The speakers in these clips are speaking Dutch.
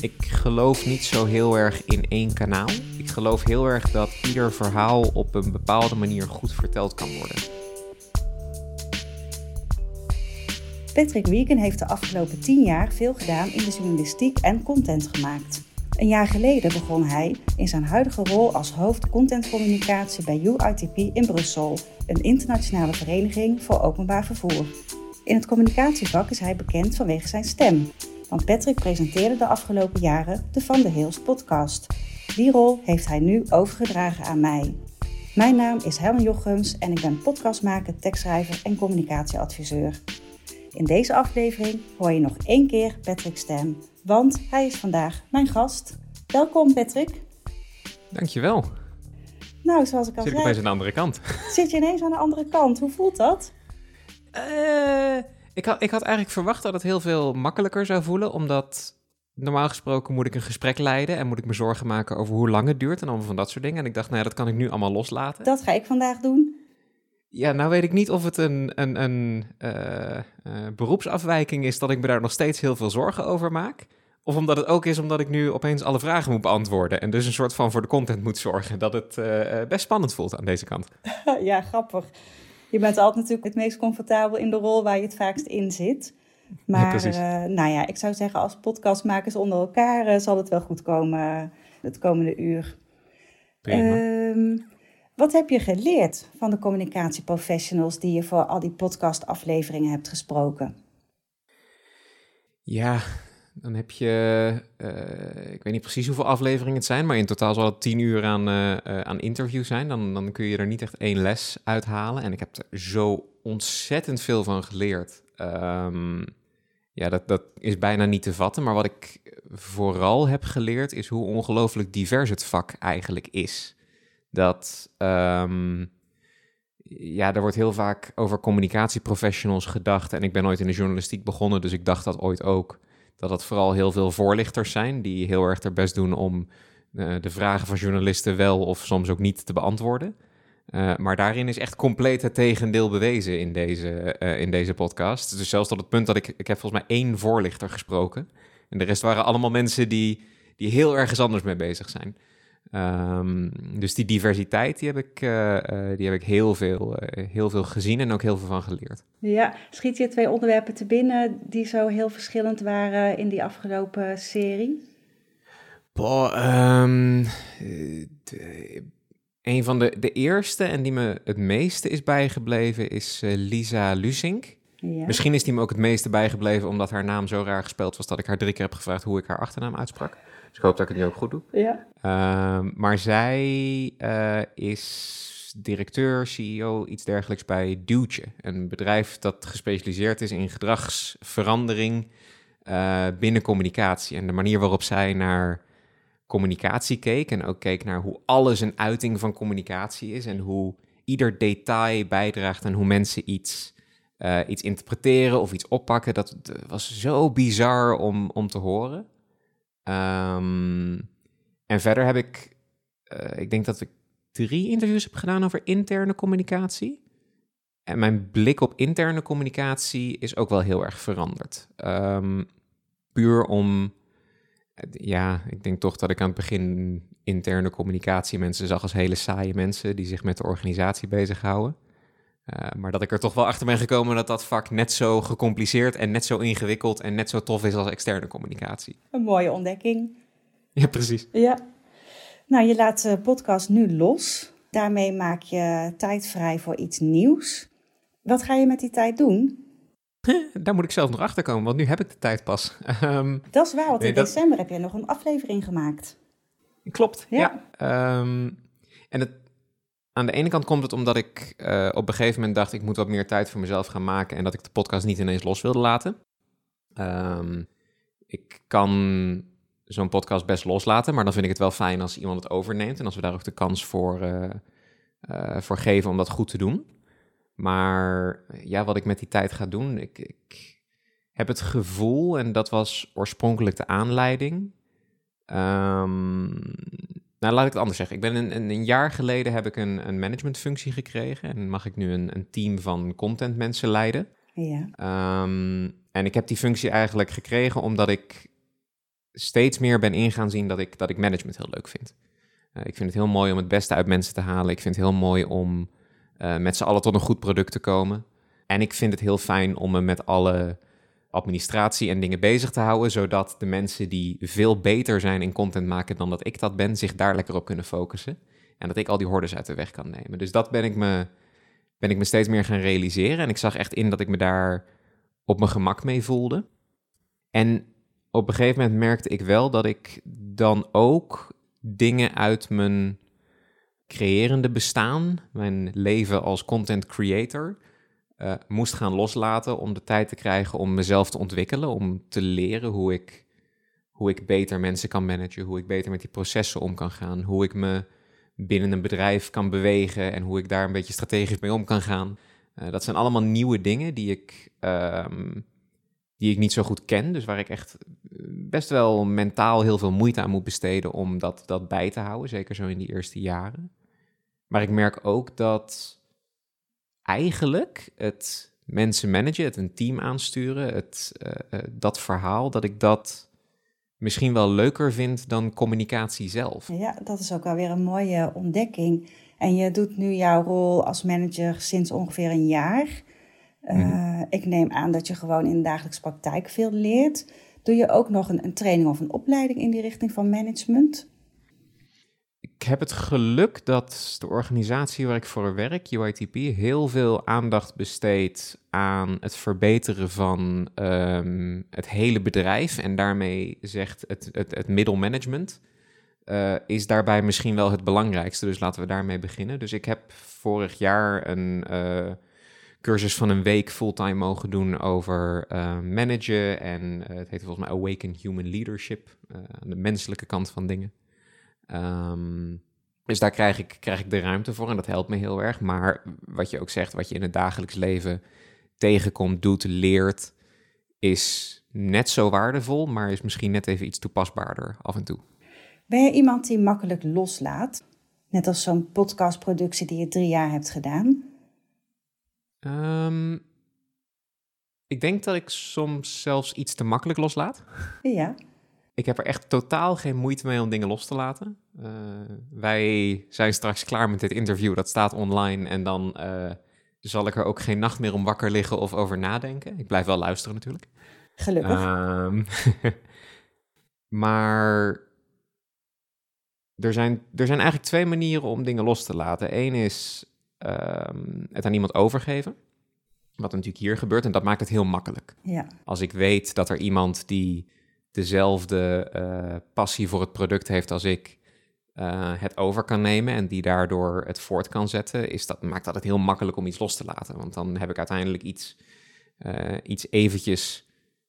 Ik geloof niet zo heel erg in één kanaal. Ik geloof heel erg dat ieder verhaal op een bepaalde manier goed verteld kan worden. Patrick Wiegen heeft de afgelopen tien jaar veel gedaan in de journalistiek en content gemaakt. Een jaar geleden begon hij in zijn huidige rol als hoofd contentcommunicatie bij UITP in Brussel, een internationale vereniging voor openbaar vervoer. In het communicatievak is hij bekend vanwege zijn stem, want Patrick presenteerde de afgelopen jaren de Van der Heels podcast. Die rol heeft hij nu overgedragen aan mij. Mijn naam is Helen Jochems en ik ben podcastmaker, tekstschrijver en communicatieadviseur. In deze aflevering hoor je nog één keer Patrick's stem, want hij is vandaag mijn gast. Welkom Patrick. Dankjewel. Nou, zoals ik al Zit ik zei, opeens aan de andere kant? zit je ineens aan de andere kant. Hoe voelt dat? Eh, ik, had, ik had eigenlijk verwacht dat het heel veel makkelijker zou voelen, omdat normaal gesproken moet ik een gesprek leiden en moet ik me zorgen maken over hoe lang het duurt en allemaal van dat soort dingen. En ik dacht, nou ja, dat kan ik nu allemaal loslaten. Dat ga ik vandaag doen. Ja, nou weet ik niet of het een, een, een eh, eh, beroepsafwijking is dat ik me daar nog steeds heel veel zorgen over maak. Of omdat het ook is omdat ik nu opeens alle vragen moet beantwoorden. En dus een soort van voor de content moet zorgen. Dat het eh, best spannend voelt aan deze kant. ja, grappig. Je bent altijd natuurlijk het meest comfortabel in de rol waar je het vaakst in zit. Maar eh, nou ja, ik zou zeggen als podcastmakers onder elkaar eh, zal het wel goed komen eh, het komende uur. Prima. Ehm, wat heb je geleerd van de communicatieprofessionals die je voor al die podcastafleveringen hebt gesproken? Ja, dan heb je, eh, ik weet niet precies hoeveel afleveringen het zijn, maar in totaal zal het tien uur aan, eh, aan interview zijn. Dan, dan kun je er niet echt één les uithalen. En ik heb er zo ontzettend veel van geleerd. Ehm, ja, dat, dat is bijna niet te vatten. Maar wat ik vooral heb geleerd is hoe ongelooflijk divers het vak eigenlijk is. Dat, ehm, ja, er wordt heel vaak over communicatieprofessionals gedacht. En ik ben ooit in de journalistiek begonnen, dus ik dacht dat ooit ook. Dat het vooral heel veel voorlichters zijn die heel erg their best doen om eh, de vragen van journalisten wel of soms ook niet te beantwoorden. Eh, maar daarin is echt compleet het tegendeel bewezen in deze, eh, in deze podcast. Dus zelfs tot het punt dat ik... Ik heb volgens mij één voorlichter gesproken. En de rest waren allemaal mensen die, die heel ergens anders mee bezig zijn. Ehm, dus die diversiteit, die heb ik, eh, eh, die heb ik heel, veel, eh, heel veel gezien en ook heel veel van geleerd. Ja, schiet je twee onderwerpen te binnen die zo heel verschillend waren in die afgelopen serie? Boah, ehm, eh, de- een van de, de eerste en die me het meeste is bijgebleven is Lisa Lusink. Ja. Misschien is die me ook het meeste bijgebleven omdat haar naam zo raar gespeld was dat ik haar drie keer heb gevraagd hoe ik haar achternaam uitsprak. Dus ik hoop dat ik het nu ook goed doe. Ja. Ehm, maar zij eh, is directeur, CEO, iets dergelijks bij Duwtje. Een bedrijf dat gespecialiseerd is in gedragsverandering eh, binnen communicatie. En de manier waarop zij naar communicatie keek en ook keek naar hoe alles een uiting van communicatie is en hoe ieder detail bijdraagt aan hoe mensen iets, eh, iets interpreteren of iets oppakken. Dat dat was zo bizar om, om te horen. Ehm, en verder heb ik, eh, ik denk dat ik drie interviews heb gedaan over interne communicatie. En mijn blik op interne communicatie is ook wel heel erg veranderd. Ehm, puur om, ja, ik denk toch dat ik aan het begin interne communicatie mensen zag als hele saaie mensen die zich met de organisatie bezighouden. Eh, maar dat ik er toch wel achter ben gekomen dat dat vak net zo gecompliceerd en net zo ingewikkeld en net zo tof is als externe communicatie. Een mooie ontdekking. Ja, precies. Ja. Nou, je laat de podcast nu los. Daarmee maak je tijd vrij voor iets nieuws. Wat ga je met die tijd doen? Daar moet ik zelf nog achter komen, want nu heb ik de tijd pas. Ehm, Dat is waar, want in Nee, dat- december heb je nog een aflevering gemaakt. klopt, Ja. ja. Ehm, en het, aan de ene kant komt het omdat ik eh, op een gegeven moment dacht... ik moet wat meer tijd voor mezelf gaan maken... en dat ik de podcast niet ineens los wilde laten. Ehm, ik kan zo'n podcast best loslaten, maar dan vind ik het wel fijn als iemand het overneemt... en als we daar ook de kans voor, eh, eh, voor geven om dat goed te doen. Maar ja, wat ik met die tijd ga doen, ik, ik heb het gevoel, en dat was oorspronkelijk de aanleiding. Ehm, nou, laat ik het anders zeggen. Ik ben een, een, een jaar geleden heb ik een, een managementfunctie gekregen en mag ik nu een, een team van contentmensen leiden. Ja. Ehm, en ik heb die functie eigenlijk gekregen omdat ik steeds meer ben ingaan zien dat ik, dat ik management heel leuk vind. Uh, ik vind het heel mooi om het beste uit mensen te halen. Ik vind het heel mooi om uh, met z'n allen tot een goed product te komen. En ik vind het heel fijn om me met alle administratie en dingen bezig te houden, zodat de mensen die veel beter zijn in content maken dan dat ik dat ben, zich daar lekker op kunnen focussen. En dat ik al die hordes uit de weg kan nemen. Dus dat ben ik me, ben ik me steeds meer gaan realiseren. En ik zag echt in dat ik me daar op mijn gemak mee voelde. En op een gegeven moment merkte ik wel dat ik dan ook dingen uit mijn creërende bestaan, mijn leven als content creator, uh, moest gaan loslaten om de tijd te krijgen om mezelf te ontwikkelen, om te leren hoe ik, hoe ik beter mensen kan managen, hoe ik beter met die processen om kan gaan, hoe ik me binnen een bedrijf kan bewegen en hoe ik daar een beetje strategisch mee om kan gaan. Uh, dat zijn allemaal nieuwe dingen die ik, um, die ik niet zo goed ken, dus waar ik echt best wel mentaal heel veel moeite aan moet besteden om dat, dat bij te houden, zeker zo in die eerste jaren. Maar ik merk ook dat eigenlijk het mensen managen, het een team aansturen, het, uh, dat verhaal, dat ik dat misschien wel leuker vind dan communicatie zelf. Ja, dat is ook alweer een mooie ontdekking. En je doet nu jouw rol als manager sinds ongeveer een jaar. Uh, Ik neem aan dat je gewoon in de dagelijkse praktijk veel leert. Doe je ook nog een, een training of een opleiding in die richting van management? Ik heb het geluk dat de organisatie waar ik voor werk, UITP, heel veel aandacht besteedt aan het verbeteren van um, het hele bedrijf. En daarmee zegt het, het, het middelmanagement. Uh, is daarbij misschien wel het belangrijkste. Dus laten we daarmee beginnen. Dus ik heb vorig jaar een uh, cursus van een week fulltime mogen doen over uh, managen. En het heet volgens mij Awaken Human Leadership, de menselijke kant van dingen. Um, dus daar krijg ik, krijg ik de ruimte voor en dat helpt me heel erg. Maar wat je ook zegt, wat je in het dagelijks leven tegenkomt, doet, leert, is net zo waardevol, maar is misschien net even iets toepasbaarder af en toe. Ben je iemand die makkelijk loslaat? Net als zo'n podcastproductie die je drie jaar hebt gedaan? Um, ik denk dat ik soms zelfs iets te makkelijk loslaat. Ja. Ik heb er echt totaal geen moeite mee om dingen los te laten. Uh, wij zijn straks klaar met dit interview, dat staat online. En dan uh, zal ik er ook geen nacht meer om wakker liggen of over nadenken. Ik blijf wel luisteren natuurlijk. Gelukkig. Um, maar er zijn, er zijn eigenlijk twee manieren om dingen los te laten. Eén is um, het aan iemand overgeven. Wat natuurlijk hier gebeurt. En dat maakt het heel makkelijk. Ja. Als ik weet dat er iemand die dezelfde uh, passie voor het product heeft als ik, uh, het over kan nemen en die daardoor het voort kan zetten, is dat, maakt dat het heel makkelijk om iets los te laten. Want dan heb ik uiteindelijk iets, uh, iets eventjes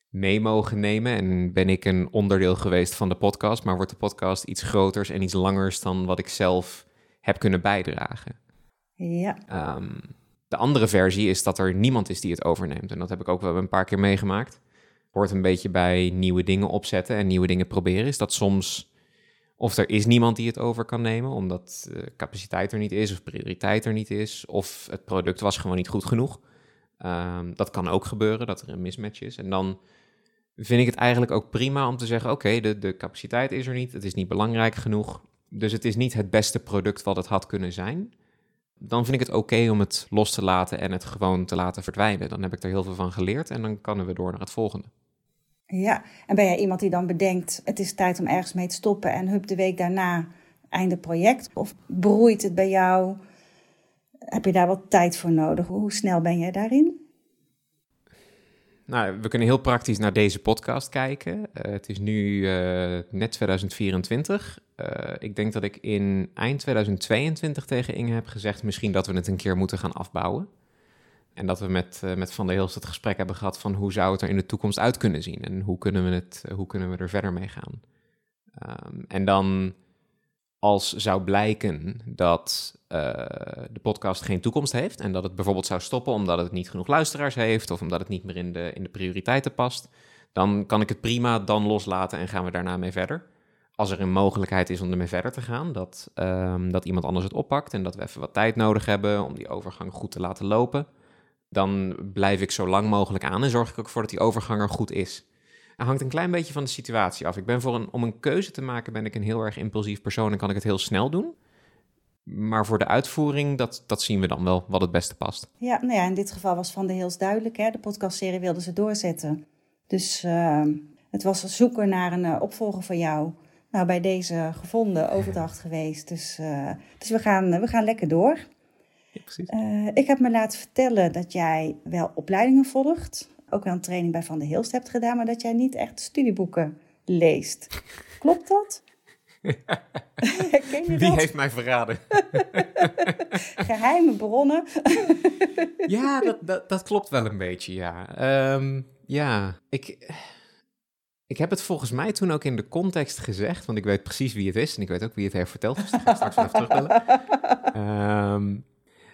mee mogen nemen en ben ik een onderdeel geweest van de podcast, maar wordt de podcast iets groters en iets langers dan wat ik zelf heb kunnen bijdragen. Ja. Um, de andere versie is dat er niemand is die het overneemt. En dat heb ik ook wel een paar keer meegemaakt hoort een beetje bij nieuwe dingen opzetten en nieuwe dingen proberen. Is dat soms, of er is niemand die het over kan nemen, omdat uh, capaciteit er niet is, of prioriteit er niet is, of het product was gewoon niet goed genoeg. Um, dat kan ook gebeuren, dat er een mismatch is. En dan vind ik het eigenlijk ook prima om te zeggen: oké, de, de capaciteit is er niet, het is niet belangrijk genoeg. Dus het is niet het beste product wat het had kunnen zijn. Dan vind ik het oké om het los te laten en het gewoon te laten verdwijnen. Dan heb ik er heel veel van geleerd en dan kunnen we door naar het volgende. Ja, en ben jij iemand die dan bedenkt, het is tijd om ergens mee te stoppen en hup de week daarna einde project? Of broeit het bij jou? Heb je daar wat tijd voor nodig? Hoe snel ben jij daarin? Nou, we kunnen heel praktisch naar deze podcast kijken. Uh, het is nu uh, net 2024. Uh, ik denk dat ik in eind 2022 tegen Inge heb gezegd... misschien dat we het een keer moeten gaan afbouwen. En dat we met, uh, met Van der Hilst het gesprek hebben gehad van hoe zou het er in de toekomst uit kunnen zien en hoe kunnen we, het, hoe kunnen we er verder mee gaan. Um, en dan als zou blijken dat uh, de podcast geen toekomst heeft en dat het bijvoorbeeld zou stoppen omdat het niet genoeg luisteraars heeft of omdat het niet meer in de, in de prioriteiten past, dan kan ik het prima dan loslaten en gaan we daarna mee verder. Als er een mogelijkheid is om ermee verder te gaan, dat, um, dat iemand anders het oppakt en dat we even wat tijd nodig hebben om die overgang goed te laten lopen, dan blijf ik zo lang mogelijk aan en zorg ik ook voor dat die overgang er goed is. hangt een klein beetje van de situatie af. Ik ben voor een, om een keuze te maken, ben ik een heel erg impulsief persoon en kan ik het heel snel doen. Maar voor de uitvoering, dat, dat zien we dan wel wat het beste past. Ja, nou ja, in dit geval was Van de Heels duidelijk. Hè? De podcastserie wilden ze doorzetten. Dus uh, het was zoeken naar een uh, opvolger voor jou. Nou, bij deze gevonden, overdracht geweest. Dus, uh, dus we, gaan, we gaan lekker door. Ja, precies. ik heb me laten vertellen dat jij wel opleidingen volgt. Ook wel een training bij Van de Heels hebt gedaan. Maar dat jij niet echt studieboeken leest. Klopt dat? Wie heeft mij verraden? Geheime bronnen. ja, dat, dat, dat, klopt wel een beetje, ja. Um, ja, ik, ik heb het volgens mij toen ook in de context gezegd, want ik weet precies wie het is en ik weet ook wie het heeft verteld, dus dat ga ik straks even terugbellen. Um,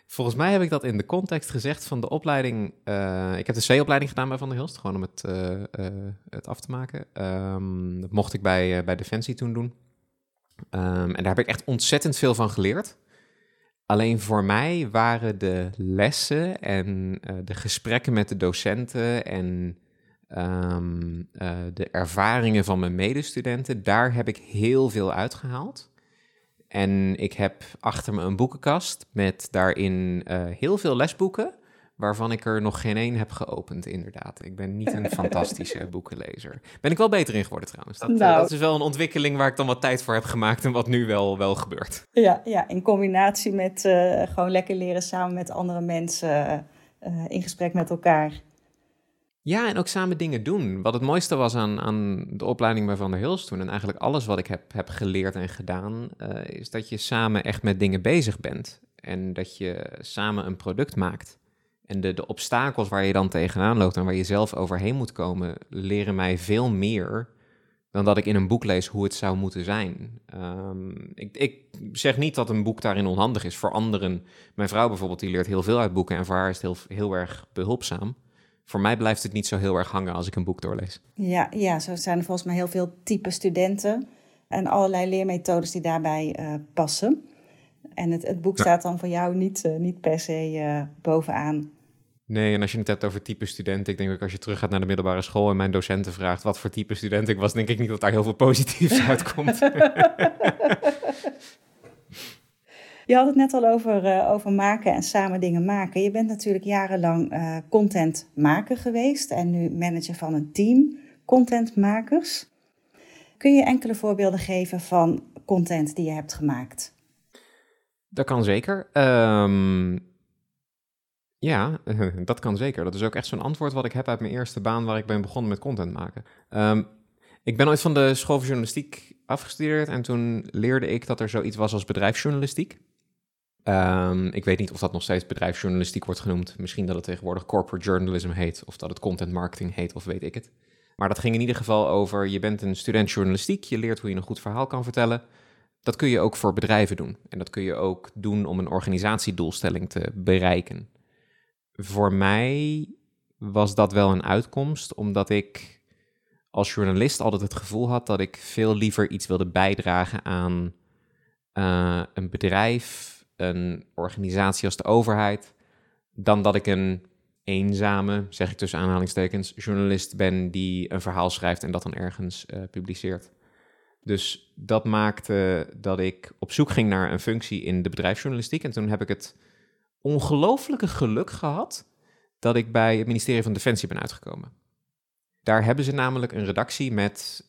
volgens mij heb ik dat in de context gezegd van de opleiding. Uh, ik heb de C-opleiding gedaan bij Van der Hilst, gewoon om het, uh, het af te maken. Um, dat mocht ik bij, bij Defensie toen doen. Um, en daar heb ik echt ontzettend veel van geleerd. Alleen voor mij waren de lessen en de gesprekken met de docenten en uh, de ervaringen van mijn medestudenten, daar heb ik heel veel uitgehaald. En ik heb achter me een boekenkast met daarin uh, heel veel lesboeken waarvan ik er nog geen één heb geopend, inderdaad. Ik ben niet een fantastische boekenlezer. Ben ik wel beter in geworden trouwens. Dat, nou. uh, dat, is wel een ontwikkeling waar ik dan wat tijd voor heb gemaakt en wat nu wel, wel gebeurt. Ja, ja in combinatie met uh, gewoon lekker leren samen met andere mensen in gesprek met elkaar. Ja, en ook samen dingen doen. Wat het mooiste was aan, aan de opleiding bij Van der Hils toen... en eigenlijk alles wat ik heb, heb geleerd en gedaan... is dat je samen echt met dingen bezig bent. En dat je samen een product maakt. En de, de obstakels waar je dan tegenaan loopt en waar je zelf overheen moet komen, leren mij veel meer dan dat ik in een boek lees hoe het zou moeten zijn. Um, ik, ik, zeg niet dat een boek daarin onhandig is voor anderen. Mijn vrouw bijvoorbeeld, die leert heel veel uit boeken en voor haar is het heel, heel erg behulpzaam. Voor mij blijft het niet zo heel erg hangen als ik een boek doorlees. Ja, ja zo zijn er volgens mij heel veel type studenten en allerlei leermethodes die daarbij uh, passen. En het, het boek staat dan voor jou niet, uh, niet per se uh, bovenaan. Nee, en als je het hebt over type student, ik denk ook als je terug gaat naar de middelbare school en mijn docenten vraagt wat voor type student ik was, denk ik niet dat daar heel veel positiefs uitkomt. Je had het net al over, uh, over maken en samen dingen maken. Je bent natuurlijk jarenlang uh, contentmaker geweest en nu manager van een team contentmakers. Kun je enkele voorbeelden geven van content die je hebt gemaakt? Dat kan zeker. Um, ja, dat kan zeker. Dat is ook echt zo'n antwoord wat ik heb uit mijn eerste baan waar ik ben begonnen met content maken. Um, ik ben ooit van de school van journalistiek afgestudeerd en toen leerde ik dat er zoiets was als bedrijfsjournalistiek. Um, ik weet niet of dat nog steeds bedrijfsjournalistiek wordt genoemd. Misschien dat het tegenwoordig corporate journalism heet, of dat het content marketing heet, of weet ik het. Maar dat ging in ieder geval over, je bent een student journalistiek, je leert hoe je een goed verhaal kan vertellen. Dat kun je ook voor bedrijven doen. En dat kun je ook doen om een organisatiedoelstelling te bereiken voor mij was dat wel een uitkomst, omdat ik als journalist altijd het gevoel had dat ik veel liever iets wilde bijdragen aan uh, een bedrijf, een organisatie als de overheid, dan dat ik een eenzame, zeg ik tussen aanhalingstekens, journalist ben die een verhaal schrijft en dat dan ergens uh, publiceert. Dus dat maakte dat ik op zoek ging naar een functie in de bedrijfsjournalistiek. En toen heb ik het ongelooflijke geluk gehad dat ik bij het ministerie van Defensie ben uitgekomen. Daar hebben ze namelijk een redactie met,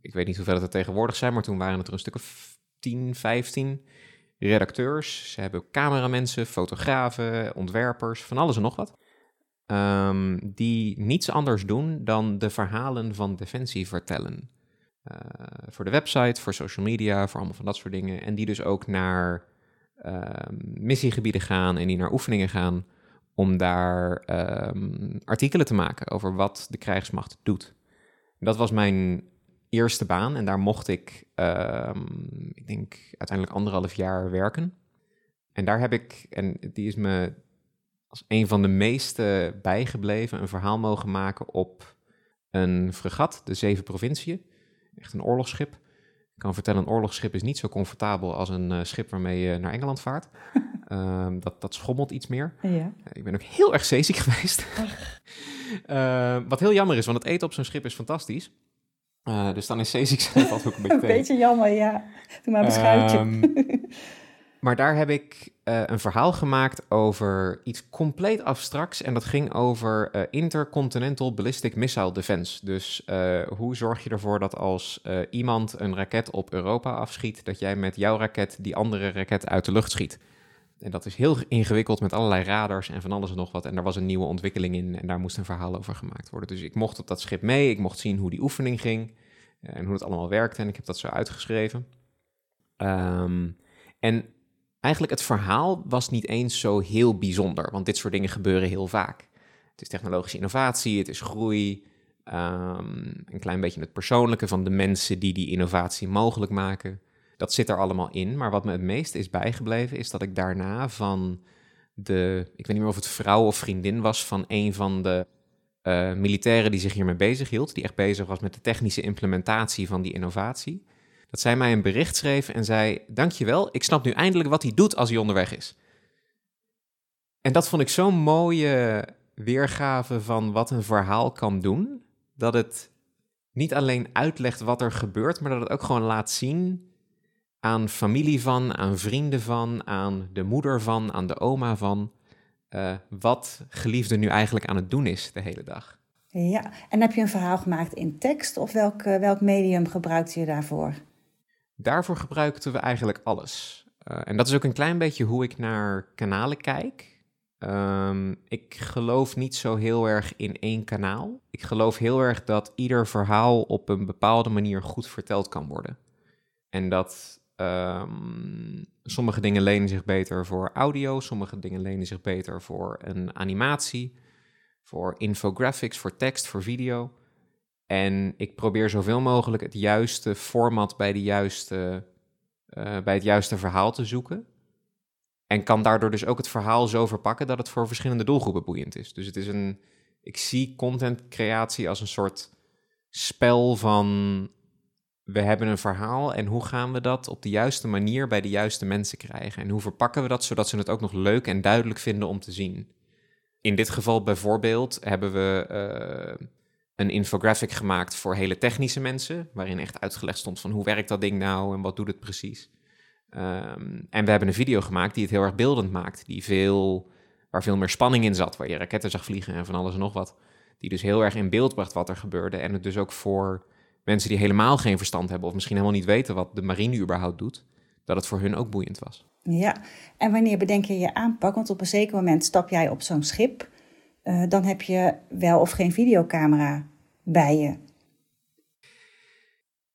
ik weet niet hoeveel het er tegenwoordig zijn, maar toen waren het er een stuk of 10, 15 redacteurs. Ze hebben cameramensen, fotografen, ontwerpers, van alles en nog wat. Um, die niets anders doen dan de verhalen van Defensie vertellen. Uh, voor de website, voor social media, voor allemaal van dat soort dingen. En die dus ook naar uh, missiegebieden gaan en die naar oefeningen gaan om daar um, artikelen te maken over wat de krijgsmacht doet. Dat was mijn eerste baan en daar mocht ik, um, ik denk, uiteindelijk anderhalf jaar werken. En daar heb ik, en die is me als een van de meeste bijgebleven, een verhaal mogen maken op een fregat, de Zeven Provinciën. Echt een oorlogsschip. Ik kan vertellen, een oorlogsschip is niet zo comfortabel als een uh, schip waarmee je naar Engeland vaart. Ehm, dat, dat schommelt iets meer. Ja. ik ben ook heel erg zeeziek geweest. Uh, wat heel jammer is, want het eten op zo'n schip is fantastisch. Uh, dus dan is zeeziek zijn valt ook een beetje Een beetje jammer, ja. Doe maar een beschuitje. Ehm, maar daar heb ik uh, een verhaal gemaakt over iets compleet abstracts. En dat ging over uh, intercontinental ballistic missile defense. Dus hoe zorg je ervoor dat als iemand een raket op Europa afschiet, dat jij met jouw raket die andere raket uit de lucht schiet? En dat is heel ingewikkeld met allerlei radars en van alles en nog wat. En daar was een nieuwe ontwikkeling in en daar moest een verhaal over gemaakt worden. Dus ik mocht op dat schip mee, ik mocht zien hoe die oefening ging en hoe het allemaal werkte. En ik heb dat zo uitgeschreven. Um, en eigenlijk het verhaal was niet eens zo heel bijzonder, want dit soort dingen gebeuren heel vaak. Het is technologische innovatie, het is groei, um, een klein beetje het persoonlijke van de mensen die die innovatie mogelijk maken. Dat zit er allemaal in, maar wat me het meest is bijgebleven is dat ik daarna van de, ik weet niet meer of het vrouw of vriendin was van een van de uh, militairen die zich hiermee bezig hield, die echt bezig was met de technische implementatie van die innovatie dat zij mij een bericht schreef en zei: Dankjewel, ik snap nu eindelijk wat hij doet als hij onderweg is. En dat vond ik zo'n mooie weergave van wat een verhaal kan doen. Dat het niet alleen uitlegt wat er gebeurt, maar dat het ook gewoon laat zien aan familie van, aan vrienden van, aan de moeder van, aan de oma van. Uh, wat geliefde nu eigenlijk aan het doen is de hele dag. Ja, en heb je een verhaal gemaakt in tekst of welk, welk medium gebruikte je daarvoor? Daarvoor gebruikten we eigenlijk alles. Uh, en dat is ook een klein beetje hoe ik naar kanalen kijk. Um, ik geloof niet zo heel erg in één kanaal. Ik geloof heel erg dat ieder verhaal op een bepaalde manier goed verteld kan worden. En dat um, sommige dingen lenen zich beter voor audio, sommige dingen lenen zich beter voor een animatie, voor infographics, voor tekst, voor video. En ik probeer zoveel mogelijk het juiste format bij, de juiste, uh, bij het juiste verhaal te zoeken. En kan daardoor dus ook het verhaal zo verpakken dat het voor verschillende doelgroepen boeiend is. Dus het is een. Ik zie contentcreatie als een soort spel van. We hebben een verhaal en hoe gaan we dat op de juiste manier bij de juiste mensen krijgen? En hoe verpakken we dat zodat ze het ook nog leuk en duidelijk vinden om te zien? In dit geval bijvoorbeeld hebben we. Uh, een infographic gemaakt voor hele technische mensen, waarin echt uitgelegd stond van hoe werkt dat ding nou en wat doet het precies. Um, en we hebben een video gemaakt die het heel erg beeldend maakt, die veel, waar veel meer spanning in zat, waar je raketten zag vliegen en van alles en nog wat. Die dus heel erg in beeld bracht wat er gebeurde en het dus ook voor mensen die helemaal geen verstand hebben of misschien helemaal niet weten wat de marine überhaupt doet, dat het voor hun ook boeiend was. Ja, en wanneer bedenk je je aanpak? Want op een zeker moment stap jij op zo'n schip uh, dan heb je wel of geen videocamera bij je.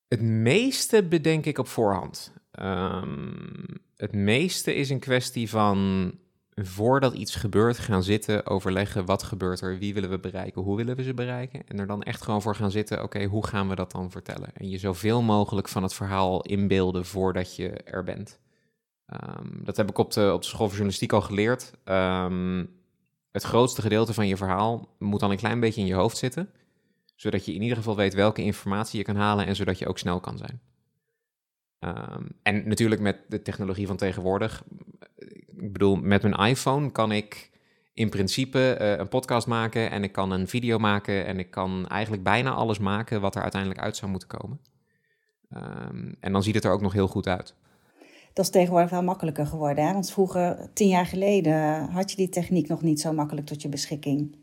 Het meeste bedenk ik op voorhand. Um, het meeste is een kwestie van voordat iets gebeurt gaan zitten, overleggen wat gebeurt er, wie willen we bereiken, hoe willen we ze bereiken. En er dan echt gewoon voor gaan zitten, oké, hoe gaan we dat dan vertellen? En je zoveel mogelijk van het verhaal inbeelden voordat je er bent. Um, dat heb ik op de, op de school voor journalistiek al geleerd. Um, het grootste gedeelte van je verhaal moet dan een klein beetje in je hoofd zitten, zodat je in ieder geval weet welke informatie je kan halen en zodat je ook snel kan zijn. Um, en natuurlijk met de technologie van tegenwoordig, ik bedoel, met mijn iPhone kan ik in principe uh, een podcast maken en ik kan een video maken en ik kan eigenlijk bijna alles maken wat er uiteindelijk uit zou moeten komen. Um, en dan ziet het er ook nog heel goed uit. Dat is tegenwoordig wel makkelijker geworden. Hè? Want vroeger, tien jaar geleden, had je die techniek nog niet zo makkelijk tot je beschikking.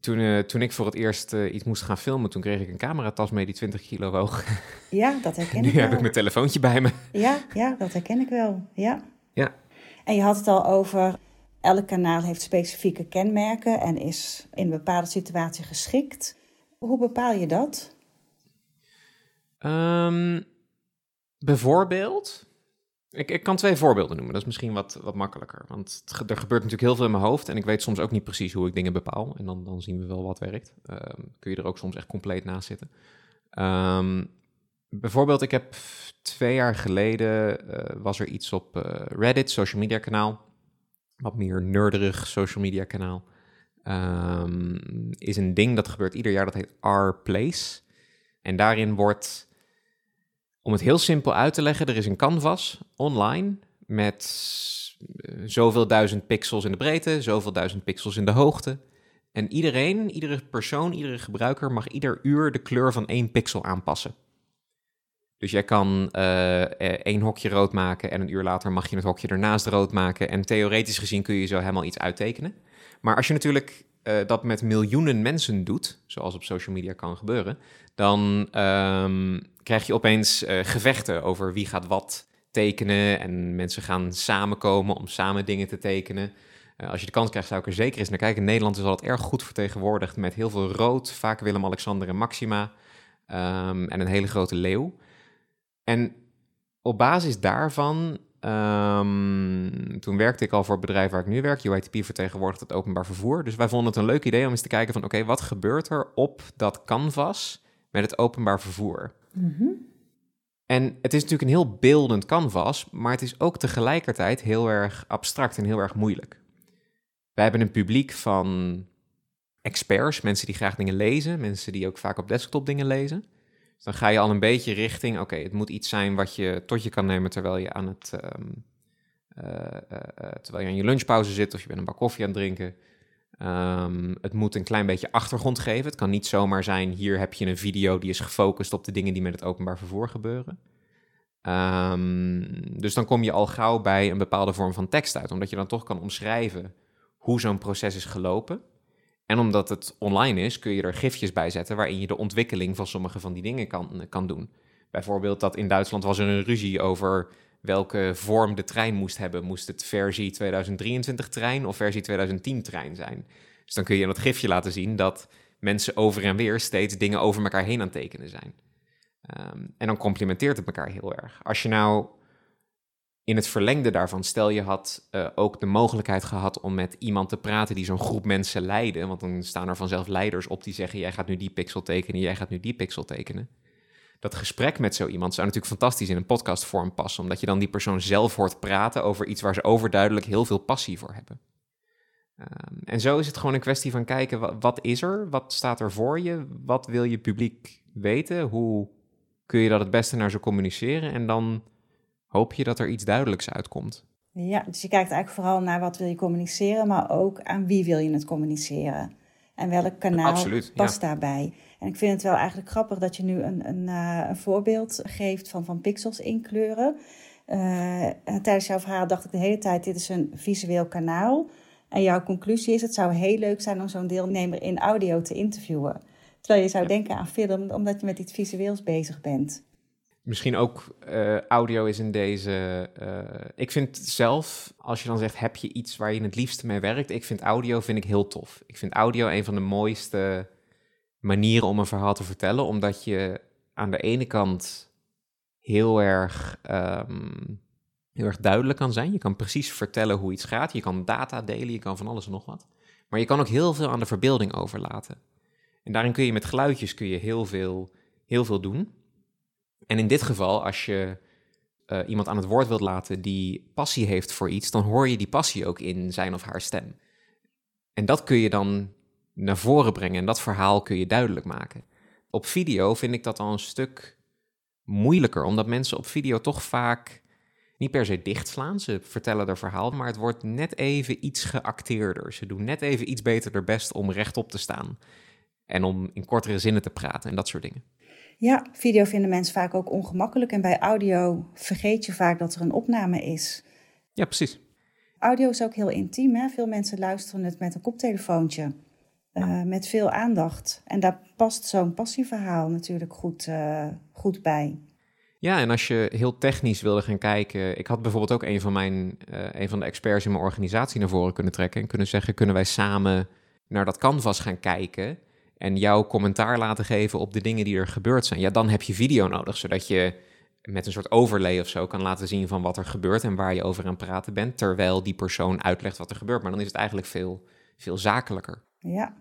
Toen, uh, toen ik voor het eerst uh, iets moest gaan filmen, toen kreeg ik een cameratas mee die 20 kilo woog. Ja, dat herken ik nu wel. heb ik mijn telefoontje bij me. Ja, ja, dat herken ik wel. Ja. ja. En je had het al over, elk kanaal heeft specifieke kenmerken en is in een bepaalde situatie geschikt. Hoe bepaal je dat? Um, bijvoorbeeld, ik, ik kan twee voorbeelden noemen. Dat is misschien wat, wat makkelijker. Want er gebeurt natuurlijk heel veel in mijn hoofd. En ik weet soms ook niet precies hoe ik dingen bepaal. En dan, dan zien we wel wat werkt. Um, kun je er ook soms echt compleet naast zitten. Um, bijvoorbeeld, ik heb twee jaar geleden... Uh, was er iets op uh, Reddit, social media kanaal. Wat meer nerderig social media kanaal. Um, is een ding dat gebeurt ieder jaar. Dat heet Our Place. En daarin wordt om het heel simpel uit te leggen, er is een canvas online met uh, zoveel duizend pixels in de breedte, zoveel duizend pixels in de hoogte. En iedereen, iedere persoon, iedere gebruiker mag ieder uur de kleur van één pixel aanpassen. Dus jij kan uh, één hokje rood maken en een uur later mag je het hokje ernaast rood maken. En theoretisch gezien kun je zo helemaal iets uittekenen. Maar als je natuurlijk uh, dat met miljoenen mensen doet, zoals op social media kan gebeuren, dan um, krijg je opeens gevechten over wie gaat wat tekenen. En mensen gaan samenkomen om samen dingen te tekenen. Als je de kans krijgt, zou ik er zeker eens naar kijken. Nederland is altijd erg goed vertegenwoordigd met heel veel rood, vaak Willem-Alexander en Maxima. Um, en een hele grote leeuw. En op basis daarvan Um, toen werkte ik al voor het bedrijf waar ik nu werk. UITP vertegenwoordigt het openbaar vervoer. Dus wij vonden het een leuk idee om eens te kijken van... oké, wat gebeurt er op dat canvas met het openbaar vervoer? Mm -hmm. En het is natuurlijk een heel beeldend canvas... maar het is ook tegelijkertijd heel erg abstract en heel erg moeilijk. Wij hebben een publiek van experts, mensen die graag dingen lezen... mensen die ook vaak op desktop dingen lezen... Dus dan ga je al een beetje richting, oké, het moet iets zijn wat je tot je kan nemen terwijl je aan het, um, uh, uh, terwijl je aan je lunchpauze zit of je bent een bak koffie aan het drinken. Um, het moet een klein beetje achtergrond geven. Het kan niet zomaar zijn, hier heb je een video die is gefocust op de dingen die met het openbaar vervoer gebeuren. Um, dus dan kom je al gauw bij een bepaalde vorm van tekst uit, omdat je dan toch kan omschrijven hoe zo'n proces is gelopen. En omdat het online is, kun je er gifjes bij zetten waarin je de ontwikkeling van sommige van die dingen kan, kan doen. Bijvoorbeeld dat in Duitsland was er een ruzie over welke vorm de trein moest hebben. Moest het versie 2023 trein of versie 2010 trein zijn? Dus dan kun je in dat gifje laten zien dat mensen over en weer steeds dingen over elkaar heen aan het tekenen zijn. Um, en dan complementeert het elkaar heel erg. Als je nou in het verlengde daarvan, stel je had uh, ook de mogelijkheid gehad om met iemand te praten die zo'n groep mensen leiden. Want dan staan er vanzelf leiders op die zeggen: jij gaat nu die pixel tekenen, jij gaat nu die pixel tekenen. Dat gesprek met zo iemand zou natuurlijk fantastisch in een podcastvorm passen, omdat je dan die persoon zelf hoort praten over iets waar ze overduidelijk heel veel passie voor hebben. Um, en zo is het gewoon een kwestie van kijken: wat, wat is er? Wat staat er voor je? Wat wil je publiek weten? Hoe kun je dat het beste naar ze communiceren? En dan hoop je dat er iets duidelijks uitkomt. Ja, dus je kijkt eigenlijk vooral naar wat wil je communiceren, maar ook aan wie wil je het communiceren. En welk kanaal Absoluut, past daarbij. En ik vind het wel eigenlijk grappig dat je nu een, een, uh, een voorbeeld geeft van, van pixels inkleuren. Uh, tijdens jouw verhaal dacht ik de hele tijd, dit is een visueel kanaal. En jouw conclusie is, het zou heel leuk zijn om zo'n deelnemer in audio te interviewen. Terwijl je zou denken aan film, omdat je met iets visueels bezig bent. Misschien ook uh, audio is in deze. Uh, ik vind zelf, als je dan zegt, heb je iets waar je het liefste mee werkt? Ik vind audio vind ik heel tof. Ik vind audio een van de mooiste manieren om een verhaal te vertellen, omdat je aan de ene kant heel erg, um, heel erg duidelijk kan zijn. Je kan precies vertellen hoe iets gaat. Je kan data delen, je kan van alles en nog wat. Maar je kan ook heel veel aan de verbeelding overlaten. En daarin kun je met geluidjes kun je heel veel, heel veel doen. En in dit geval, als je uh, iemand aan het woord wilt laten die passie heeft voor iets, dan hoor je die passie ook in zijn of haar stem. En dat kun je dan naar voren brengen en dat verhaal kun je duidelijk maken. Op video vind ik dat al een stuk moeilijker, omdat mensen op video toch vaak niet per se dichtslaan. Ze vertellen er verhaal, maar het wordt net even iets geacteerder. Ze doen net even iets beter hun best om rechtop te staan en om in kortere zinnen te praten en dat soort dingen. Ja, video vinden mensen vaak ook ongemakkelijk. En bij audio vergeet je vaak dat er een opname is. Ja, precies. Audio is ook heel intiem. Hè? Veel mensen luisteren het met een koptelefoontje. Uh, met veel aandacht. En daar past zo'n passieverhaal natuurlijk goed, uh, goed bij. Ja, en als je heel technisch wilde gaan kijken. Ik had bijvoorbeeld ook een van, mijn, uh, een van de experts in mijn organisatie naar voren kunnen trekken. En kunnen zeggen: kunnen wij samen naar dat canvas gaan kijken? En jouw commentaar laten geven op de dingen die er gebeurd zijn, ja, dan heb je video nodig, zodat je met een soort overlay of zo kan laten zien van wat er gebeurt en waar je over aan het praten bent, terwijl die persoon uitlegt wat er gebeurt. Maar dan is het eigenlijk veel, veel zakelijker. Ja.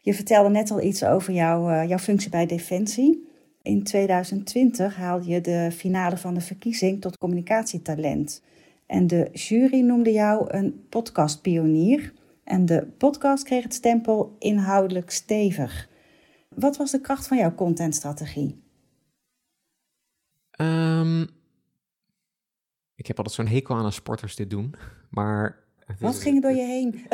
Je vertelde net al iets over jouw, uh, jouw functie bij Defensie. In 2020 haalde je de finale van de verkiezing tot communicatietalent. En de jury noemde jou een podcastpionier. En de podcast kreeg het stempel inhoudelijk stevig. Wat was de kracht van jouw contentstrategie? Um, Ik heb altijd zo'n hekel aan als sporters dit doen, maar... Wat ging er door je heen?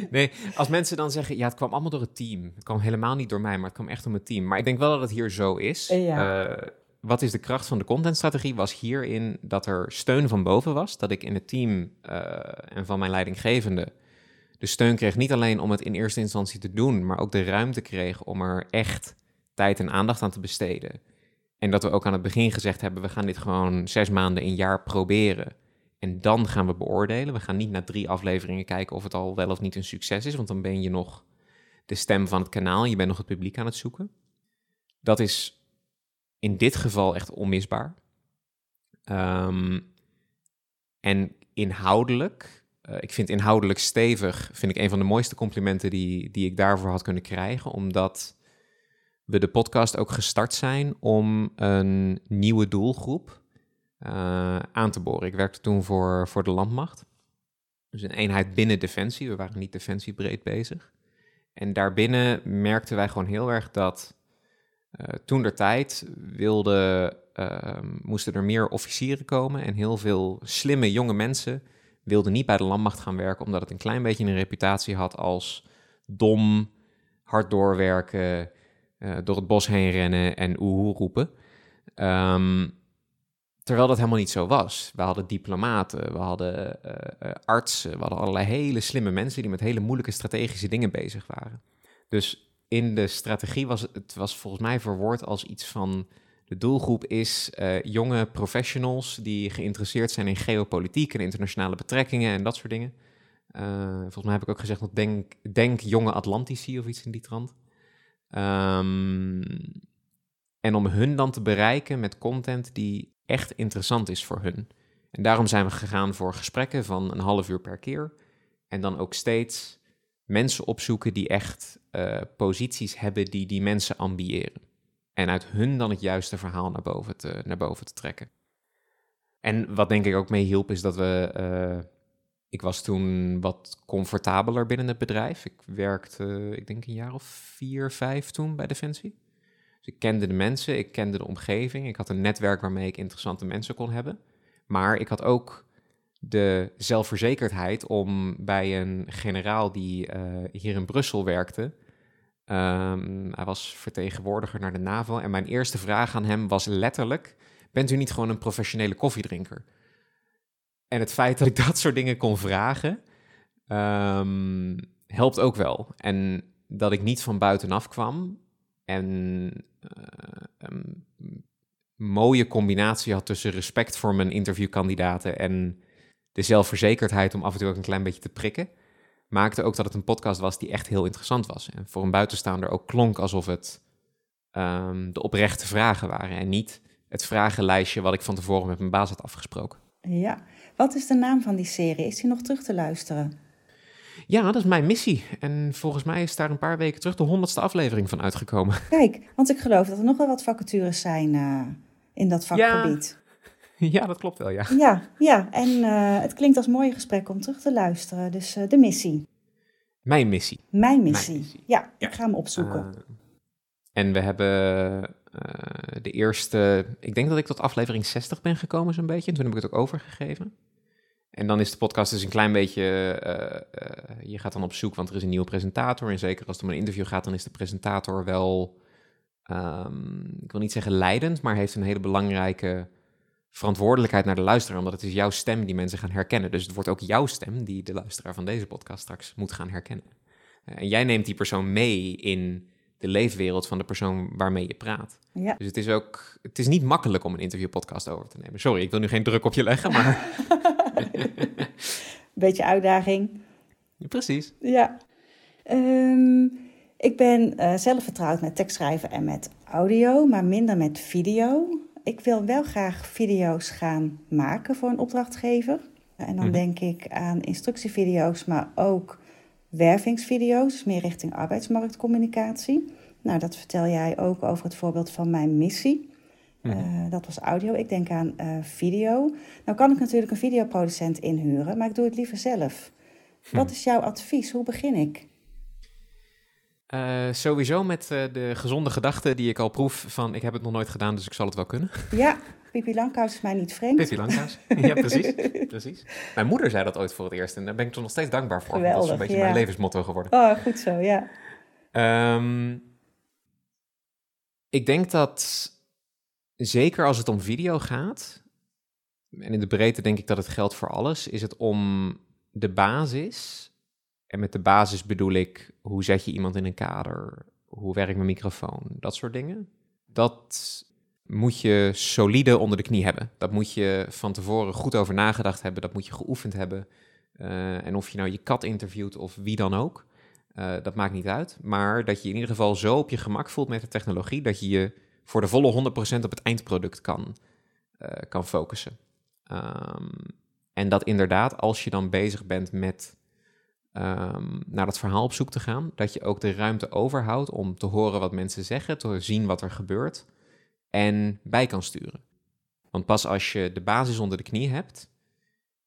nee, als mensen dan zeggen, ja, het kwam allemaal door het team. Het kwam helemaal niet door mij, maar het kwam echt om het team. Maar ik denk wel dat het hier zo is. Ja. Uh, wat is de kracht van de contentstrategie? Was hierin dat er steun van boven was. Dat ik in het team uh, en van mijn leidinggevende de steun kreeg. Niet alleen om het in eerste instantie te doen, maar ook de ruimte kreeg om er echt tijd en aandacht aan te besteden. En dat we ook aan het begin gezegd hebben: we gaan dit gewoon zes maanden, een jaar proberen. En dan gaan we beoordelen. We gaan niet na drie afleveringen kijken of het al wel of niet een succes is, want dan ben je nog de stem van het kanaal. Je bent nog het publiek aan het zoeken. Dat is in dit geval echt onmisbaar. Um, en inhoudelijk, uh, ik vind inhoudelijk stevig, vind ik een van de mooiste complimenten die, die ik daarvoor had kunnen krijgen, omdat we de podcast ook gestart zijn om een nieuwe doelgroep uh, aan te boren. Ik werkte toen voor, voor de landmacht. Dus een eenheid binnen Defensie. We waren niet defensiebreed bezig. En daarbinnen merkten wij gewoon heel erg dat toen der tijd wilde, uh, moesten er meer officieren komen. En heel veel slimme jonge mensen wilden niet bij de landmacht gaan werken, omdat het een klein beetje een reputatie had als dom, hard doorwerken, uh, door het bos heen rennen en oehoe roepen. Um, Terwijl dat helemaal niet zo was. We hadden diplomaten, we hadden uh, artsen, we hadden allerlei hele slimme mensen die met hele moeilijke strategische dingen bezig waren. Dus in de strategie was het was volgens mij verwoord als iets van de doelgroep is uh, jonge professionals die geïnteresseerd zijn in geopolitiek en internationale betrekkingen en dat soort dingen. volgens mij heb ik ook gezegd, denk, denk jonge Atlantici of iets in die trant. Um, en om hun dan te bereiken met content die echt interessant is voor hun. En daarom zijn we gegaan voor gesprekken van een half uur per keer. En dan ook steeds mensen opzoeken die echt uh, posities hebben die die mensen ambiëren. En uit hun dan het juiste verhaal naar boven te, naar boven te trekken. En wat denk ik ook mee hielp, is dat we. Uh, ik was toen wat comfortabeler binnen het bedrijf. Ik werkte, ik denk een jaar of vier, vijf toen bij Defensie. Dus ik kende de mensen, ik kende de omgeving, ik had een netwerk waarmee ik interessante mensen kon hebben. Maar ik had ook de zelfverzekerdheid om bij een generaal die uh, hier in Brussel werkte. Um, hij was vertegenwoordiger naar de NAVO. En mijn eerste vraag aan hem was letterlijk: Bent u niet gewoon een professionele koffiedrinker? En het feit dat ik dat soort dingen kon vragen, um, helpt ook wel. En dat ik niet van buitenaf kwam en uh, een mooie combinatie had tussen respect voor mijn interviewkandidaten en de zelfverzekerdheid om af en toe ook een klein beetje te prikken, maakte ook dat het een podcast was die echt heel interessant was. En voor een buitenstaander ook klonk alsof het um, de oprechte vragen waren en niet het vragenlijstje wat ik van tevoren met mijn baas had afgesproken. Ja, wat is de naam van die serie? Is die nog terug te luisteren? Ja, dat is mijn missie. En volgens mij is daar een paar weken terug de honderdste aflevering van uitgekomen. Kijk, want ik geloof dat er nog wel wat vacatures zijn uh, in dat vakgebied. Ja. ja, dat klopt wel, ja. Ja, ja. en uh, het klinkt als mooi gesprek om terug te luisteren. Dus uh, de missie. Mijn missie. Mijn missie. Mijn missie. Ja, ja, ik ga hem opzoeken. en we hebben de eerste... Ik denk dat ik tot aflevering 60 ben gekomen zo'n beetje. En toen heb ik het ook overgegeven. En dan is de podcast dus een klein beetje, uh, uh, je gaat dan op zoek, want er is een nieuwe presentator. En zeker als het om een interview gaat, dan is de presentator wel, um, ik wil niet zeggen leidend, maar heeft een hele belangrijke verantwoordelijkheid naar de luisteraar. Omdat het is jouw stem die mensen gaan herkennen. Dus het wordt ook jouw stem die de luisteraar van deze podcast straks moet gaan herkennen. Uh, en jij neemt die persoon mee in de leefwereld van de persoon waarmee je praat. Ja. Dus het is ook, het is niet makkelijk om een interviewpodcast over te nemen. Sorry, ik wil nu geen druk op je leggen, maar... Beetje uitdaging. Precies. Ja. Um, ik ben uh, zelf vertrouwd met tekstschrijven en met audio, maar minder met video. Ik wil wel graag video's gaan maken voor een opdrachtgever. En dan mm-hmm. denk ik aan instructievideo's, maar ook wervingsvideo's, dus meer richting arbeidsmarktcommunicatie. Nou, dat vertel jij ook over het voorbeeld van mijn missie. Uh, dat was audio. Ik denk aan uh, video. Nou kan ik natuurlijk een videoproducent inhuren, maar ik doe het liever zelf. Hm. Wat is jouw advies? Hoe begin ik? Uh, sowieso met de gezonde gedachte die ik al proef van ik heb het nog nooit gedaan, dus ik zal het wel kunnen. Ja, Pipi Langkous is mij niet vreemd. Pipi Langkous, ja precies, precies. Mijn moeder zei dat ooit voor het eerst en daar ben ik toch nog steeds dankbaar voor. Geweldig, dat is een beetje ja. mijn levensmotto geworden. Oh, goed zo, ja. Ehm, ik denk dat zeker als het om video gaat, en in de breedte denk ik dat het geldt voor alles, is het om de basis. En met de basis bedoel ik hoe zet je iemand in een kader, hoe werkt mijn microfoon, dat soort dingen. Dat moet je solide onder de knie hebben. Dat moet je van tevoren goed over nagedacht hebben, dat moet je geoefend hebben. Eh, en of je nou je kat interviewt of wie dan ook. Uh, dat maakt niet uit. Maar dat je in ieder geval zo op je gemak voelt met de technologie dat je je voor de volle 100% op het eindproduct kan, uh, kan focussen. Um, en dat inderdaad, als je dan bezig bent met um, naar dat verhaal op zoek te gaan, dat je ook de ruimte overhoudt om te horen wat mensen zeggen, te zien wat er gebeurt en bij kan sturen. Want pas als je de basis onder de knie hebt,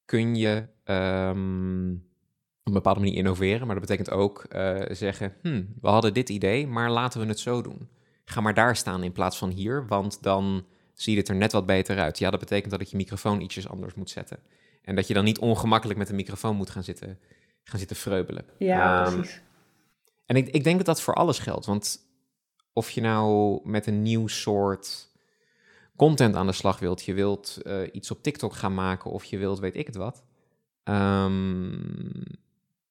kun je um, op een bepaalde manier innoveren. Maar dat betekent ook uh, zeggen: hm, we hadden dit idee, maar laten we het zo doen. Ga maar daar staan in plaats van hier, want dan ziet het er net wat beter uit. Ja, dat betekent dat ik je microfoon ietsjes anders moet zetten. En dat je dan niet ongemakkelijk met de microfoon moet gaan zitten, gaan zitten vreubelen. Ja, um, precies. En ik, ik denk dat dat voor alles geldt. Want of je nou met een nieuw soort content aan de slag wilt, je wilt uh, iets op TikTok gaan maken of je wilt weet ik het wat. Um,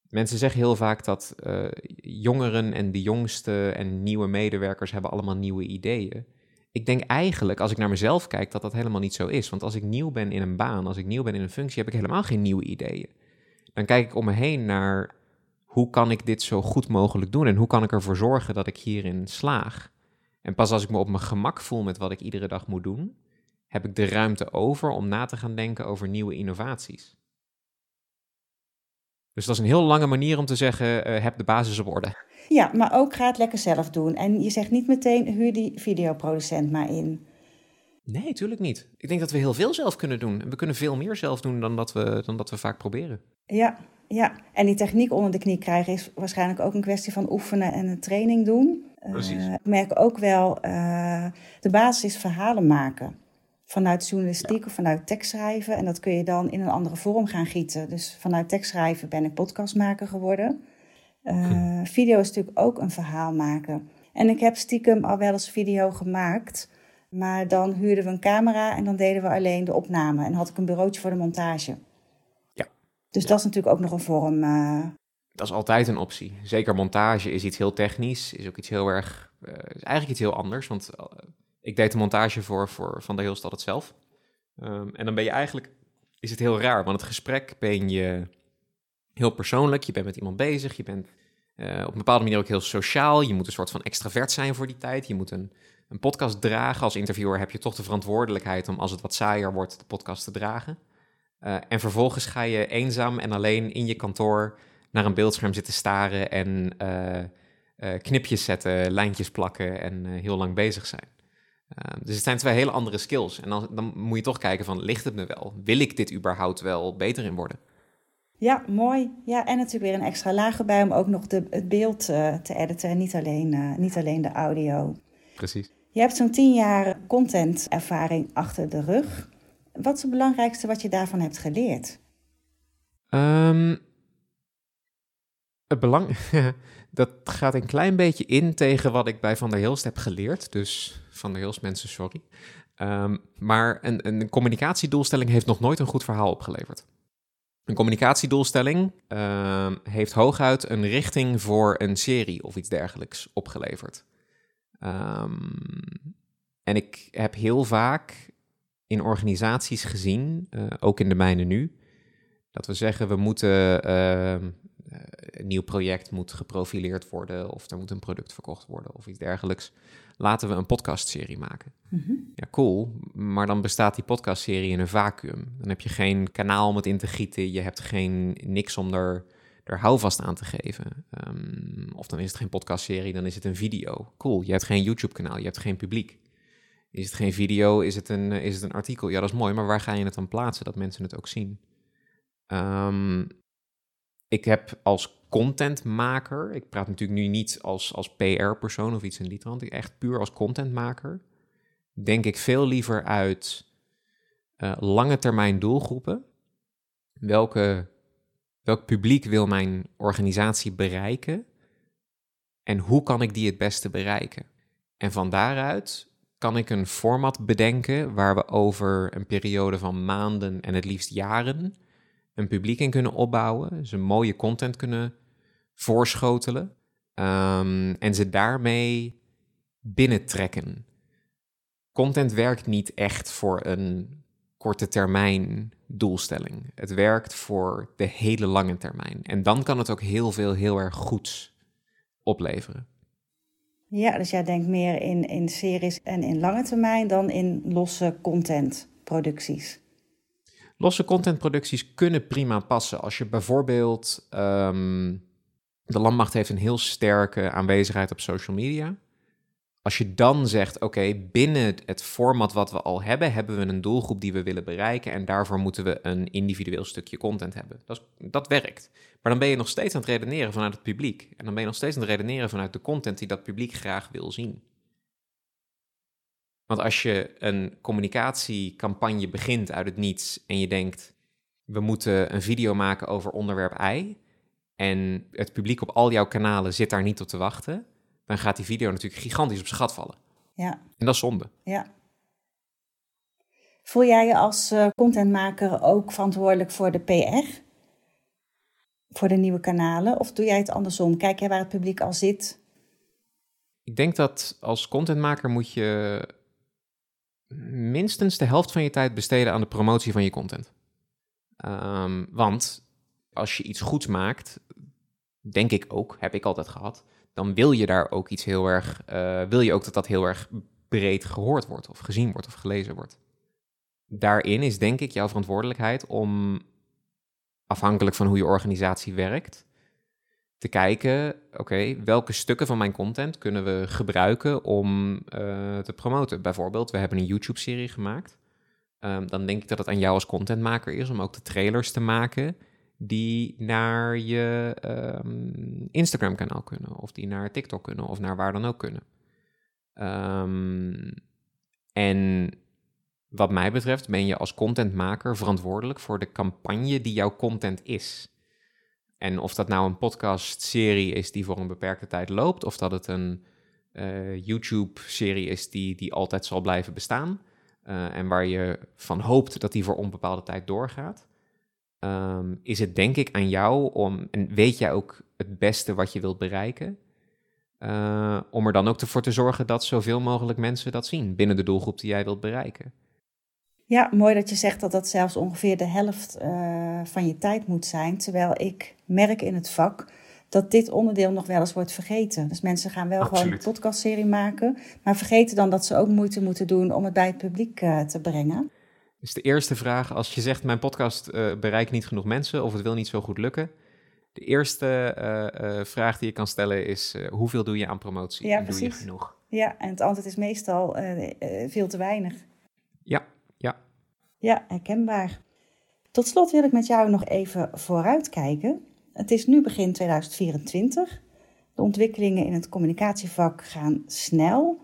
mensen zeggen heel vaak dat uh, jongeren en de jongste en nieuwe medewerkers hebben allemaal nieuwe ideeën. Ik denk eigenlijk, als ik naar mezelf kijk, dat dat helemaal niet zo is. Want als ik nieuw ben in een baan, als ik nieuw ben in een functie, heb ik helemaal geen nieuwe ideeën. Dan kijk ik om me heen naar hoe kan ik dit zo goed mogelijk doen en hoe kan ik ervoor zorgen dat ik hierin slaag. En pas als ik me op mijn gemak voel met wat ik iedere dag moet doen, heb ik de ruimte over om na te gaan denken over nieuwe innovaties. Dus dat is een heel lange manier om te zeggen: uh, heb de basis op orde. Ja, maar ook ga het lekker zelf doen. En je zegt niet meteen: huur die videoproducent maar in. Nee, natuurlijk niet. Ik denk dat we heel veel zelf kunnen doen. En we kunnen veel meer zelf doen dan dat we, dan dat we vaak proberen. Ja, ja, en die techniek onder de knie krijgen is waarschijnlijk ook een kwestie van oefenen en een training doen. Precies. Uh, ik merk ook wel, uh, de basis is verhalen maken. Vanuit journalistiek ja. of vanuit tekstschrijven. En dat kun je dan in een andere vorm gaan gieten. Dus vanuit tekstschrijven ben ik podcastmaker geworden. Uh, hm. Video is natuurlijk ook een verhaal maken. En ik heb stiekem al wel eens video gemaakt. Maar dan huurden we een camera en dan deden we alleen de opname. En had ik een bureautje voor de montage. Ja. Dus ja. dat is natuurlijk ook nog een vorm. Uh... Dat is altijd een optie. Zeker montage is iets heel technisch. Is ook iets heel erg. Uh, is eigenlijk iets heel anders. Want uh, ik deed de montage voor, voor Van der Hilst altijd zelf. Um, en dan ben je eigenlijk. Is het heel raar. Want het gesprek ben je heel persoonlijk. Je bent met iemand bezig. Je bent op een bepaalde manier ook heel sociaal. Je moet een soort van extravert zijn voor die tijd. Je moet een een podcast dragen. Als interviewer heb je toch de verantwoordelijkheid om, als het wat saaier wordt, de podcast te dragen. Uh, en vervolgens ga je eenzaam en alleen in je kantoor naar een beeldscherm zitten staren en uh, uh, knipjes zetten, lijntjes plakken en heel lang bezig zijn. dus het zijn twee hele andere skills. En dan, dan moet je toch kijken van, ligt het me wel? Wil ik dit überhaupt wel beter in worden? Ja, mooi. Ja, en natuurlijk weer een extra laag erbij om ook nog de, het beeld te editen en niet alleen, niet alleen de audio. Precies. Je hebt zo'n tien jaar contentervaring achter de rug. Wat is het belangrijkste wat je daarvan hebt geleerd? Um, het belang... dat gaat een klein beetje in tegen wat ik bij Van der Hilst heb geleerd. Dus Van der Hilst, mensen, sorry. Um, maar een, een communicatiedoelstelling heeft nog nooit een goed verhaal opgeleverd. Een communicatiedoelstelling uh, heeft hooguit een richting voor een serie of iets dergelijks opgeleverd. Um, en ik heb heel vaak in organisaties gezien, uh, ook in de mijne nu, dat we zeggen we moeten uh, een nieuw project moet geprofileerd worden of er moet een product verkocht worden of iets dergelijks. Laten we een podcastserie maken. Mm-hmm. Ja, cool. Maar dan bestaat die podcastserie in een vacuüm. Dan heb je geen kanaal om het in te gieten. Je hebt geen niks om er er houvast aan te geven. Um, of dan is het geen podcastserie, dan is het een video. Cool, je hebt geen YouTube-kanaal, je hebt geen publiek. Is het geen video, is het, een, is het een artikel? Ja, dat is mooi, maar waar ga je het dan plaatsen, dat mensen het ook zien? Um, ik heb als contentmaker, ik praat natuurlijk nu niet als, als PR-persoon of iets in die trant, echt puur als contentmaker, denk ik veel liever uit uh, lange termijn doelgroepen. Welke, welk publiek wil mijn organisatie bereiken? En hoe kan ik die het beste bereiken? En van daaruit kan ik een format bedenken waar we over een periode van maanden en het liefst jaren een publiek in kunnen opbouwen, ze mooie content kunnen voorschotelen um, en ze daarmee binnentrekken. Content werkt niet echt voor een korte termijn doelstelling. Het werkt voor de hele lange termijn. En dan kan het ook heel veel heel erg goeds opleveren. Ja, dus jij denkt meer in, in series en in lange termijn dan in losse contentproducties. Losse contentproducties kunnen prima passen. Als je bijvoorbeeld. Um, de landmacht heeft een heel sterke aanwezigheid op social media. Als je dan zegt, oké, binnen het format wat we al hebben, hebben we een doelgroep die we willen bereiken en daarvoor moeten we een individueel stukje content hebben. Dat, dat werkt. Maar dan ben je nog steeds aan het redeneren vanuit het publiek. En dan ben je nog steeds aan het redeneren vanuit de content die dat publiek graag wil zien. Want als je een communicatiecampagne begint uit het niets en je denkt, we moeten een video maken over onderwerp I, en het publiek op al jouw kanalen zit daar niet op te wachten, dan gaat die video natuurlijk gigantisch op zijn gat vallen. Ja. En dat is zonde. Ja. Voel jij je als uh, contentmaker ook verantwoordelijk voor de PR? Voor de nieuwe kanalen? Of doe jij het andersom? Kijk jij waar het publiek al zit? Ik denk dat als contentmaker moet je minstens de helft van je tijd besteden aan de promotie van je content. Um, want als je iets goeds maakt, denk ik ook, heb ik altijd gehad, dan wil je daar ook iets heel erg, uh, wil je ook dat dat heel erg breed gehoord wordt of gezien wordt of gelezen wordt. Daarin is denk ik jouw verantwoordelijkheid om, afhankelijk van hoe je organisatie werkt, te kijken, oké, welke stukken van mijn content kunnen we gebruiken om uh, te promoten. Bijvoorbeeld, we hebben een YouTube-serie gemaakt. Um, dan denk ik dat het aan jou als contentmaker is om ook de trailers te maken die naar je um, Instagram-kanaal kunnen, of die naar TikTok kunnen, of naar waar dan ook kunnen. Um, en wat mij betreft ben je als contentmaker verantwoordelijk voor de campagne die jouw content is. En of dat nou een podcast-serie is die voor een beperkte tijd loopt, of dat het een uh, YouTube-serie is die, die altijd zal blijven bestaan. Uh, en waar je van hoopt dat die voor onbepaalde tijd doorgaat. Um, is het denk ik aan jou om, en weet jij ook het beste wat je wilt bereiken, uh, om er dan ook voor te zorgen dat zoveel mogelijk mensen dat zien binnen de doelgroep die jij wilt bereiken. Ja, mooi dat je zegt dat dat zelfs ongeveer de helft uh, van je tijd moet zijn. Terwijl ik merk in het vak dat dit onderdeel nog wel eens wordt vergeten. Dus mensen gaan wel Absoluut. gewoon een podcastserie maken, maar vergeten dan dat ze ook moeite moeten doen om het bij het publiek uh, te brengen. Dus de eerste vraag, als je zegt mijn podcast uh, bereikt niet genoeg mensen of het wil niet zo goed lukken. De eerste uh, uh, vraag die je kan stellen is hoeveel doe je aan promotie? Ja, en precies. Doe je genoeg? Ja, en het antwoord is meestal veel te weinig. Ja, ja. Ja, herkenbaar. Tot slot wil ik met jou nog even vooruitkijken. Het is nu begin 2024. De ontwikkelingen in het communicatievak gaan snel.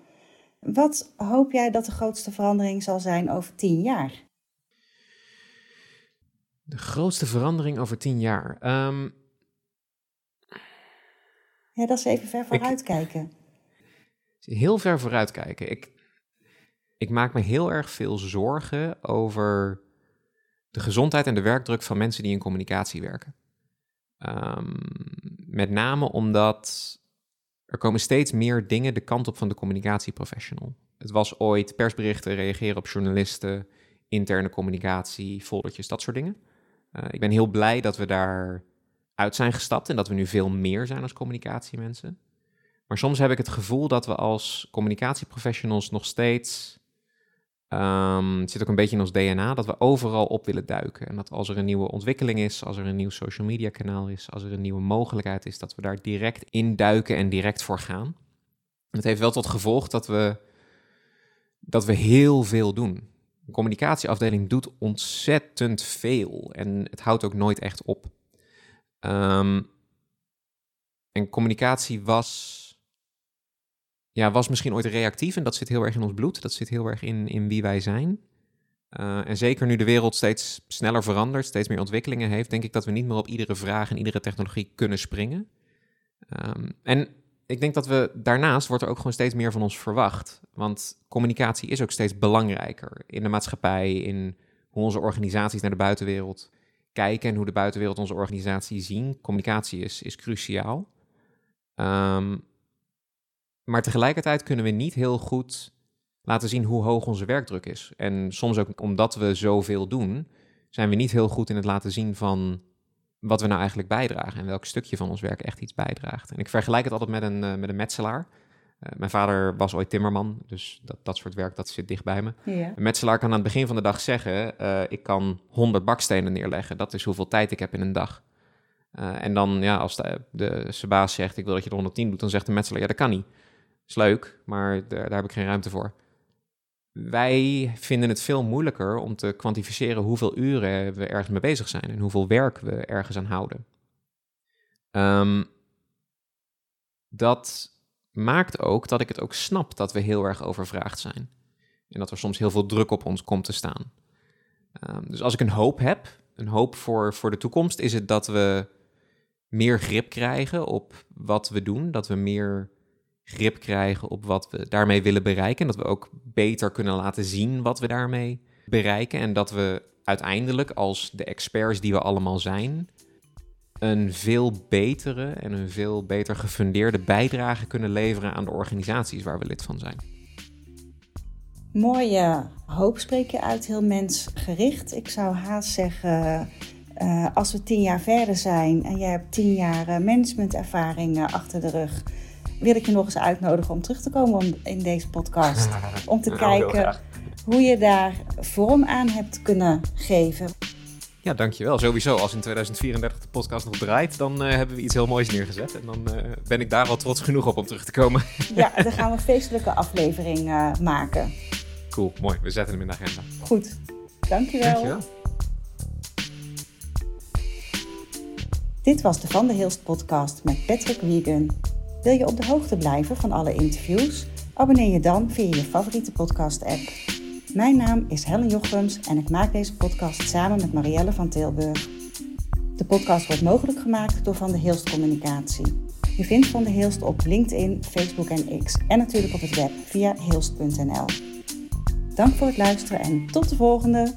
Wat hoop jij dat de grootste verandering zal zijn over tien jaar? De grootste verandering over tien jaar. Um, ja, dat is even ver vooruitkijken. Heel ver vooruitkijken. Ik, ik maak me heel erg veel zorgen over de gezondheid en de werkdruk van mensen die in communicatie werken. Um, met name omdat er komen steeds meer dingen de kant op van de communicatieprofessional. Het was ooit persberichten, reageren op journalisten, interne communicatie, foldertjes, dat soort dingen. Uh, ik ben heel blij dat we daar uit zijn gestapt en dat we nu veel meer zijn als communicatiemensen. Maar soms heb ik het gevoel dat we als communicatieprofessionals nog steeds. Um, het zit ook een beetje in ons DNA dat we overal op willen duiken. En dat als er een nieuwe ontwikkeling is, als er een nieuw social media kanaal is, als er een nieuwe mogelijkheid is, dat we daar direct in duiken en direct voor gaan. Het heeft wel tot gevolg dat we, dat we heel veel doen. De communicatieafdeling doet ontzettend veel en het houdt ook nooit echt op. Um, en communicatie was, ja, was misschien ooit reactief en dat zit heel erg in ons bloed. Dat zit heel erg in, in wie wij zijn. Uh, en zeker nu de wereld steeds sneller verandert, steeds meer ontwikkelingen heeft, denk ik dat we niet meer op iedere vraag en iedere technologie kunnen springen. Um, en ik denk dat we daarnaast wordt er ook gewoon steeds meer van ons verwacht. Want communicatie is ook steeds belangrijker in de maatschappij, in hoe onze organisaties naar de buitenwereld kijken en hoe de buitenwereld onze organisatie zien. Communicatie is, is cruciaal. Um, maar tegelijkertijd kunnen we niet heel goed laten zien hoe hoog onze werkdruk is. En soms ook omdat we zoveel doen, zijn we niet heel goed in het laten zien van wat we nou eigenlijk bijdragen en welk stukje van ons werk echt iets bijdraagt. En ik vergelijk het altijd met een, uh, met een metselaar. Uh, mijn vader was ooit timmerman, dus dat, dat soort werk dat zit dicht bij me. Ja. Een metselaar kan aan het begin van de dag zeggen: uh, Ik kan 100 bakstenen neerleggen. Dat is hoeveel tijd ik heb in een dag. en dan, ja, als de, de, zijn baas zegt: Ik wil dat je er 110 doet, dan zegt de metselaar: Ja, dat kan niet. Is leuk, maar daar, daar heb ik geen ruimte voor. Wij vinden het veel moeilijker om te kwantificeren hoeveel uren we ergens mee bezig zijn en hoeveel werk we ergens aan houden. Um, dat maakt ook dat ik het ook snap dat we heel erg overvraagd zijn. En dat er soms heel veel druk op ons komt te staan. Um, dus als ik een hoop heb, een hoop voor, voor de toekomst, is het dat we meer grip krijgen op wat we doen. Dat we meer grip krijgen op wat we daarmee willen bereiken. En dat we ook beter kunnen laten zien wat we daarmee bereiken. En dat we uiteindelijk als de experts die we allemaal zijn, een veel betere en een veel beter gefundeerde bijdrage kunnen leveren aan de organisaties waar we lid van zijn. Mooie hoop spreek je uit, heel mensgericht. Ik zou haast zeggen, uh, als we tien jaar verder zijn en jij hebt tien jaar uh, managementervaring achter de rug, wil ik je nog eens uitnodigen om terug te komen in deze podcast. Om te kijken hoe je daar vorm aan hebt kunnen geven. Ja, dankjewel. Sowieso, als in 2034 de podcast nog draait, dan uh, hebben we iets heel moois neergezet. En dan uh, ben ik daar wel trots genoeg op om terug te komen. ja, dan gaan we een feestelijke aflevering uh, maken. Cool, mooi. We zetten hem in de agenda. Goed, dankjewel. dankjewel. Dit was de Van der Hilst podcast met Patrick Wiegen. Wil je op de hoogte blijven van alle interviews? Abonneer je dan via je favoriete podcast-app. Mijn naam is Helen Jochems en ik maak deze podcast samen met Marielle van Tilburg. De podcast wordt mogelijk gemaakt door Van de Hilst Communicatie. Je vindt Van de Hilst op LinkedIn, Facebook en X en natuurlijk op het web via hilst.nl. Dank voor het luisteren en tot de volgende!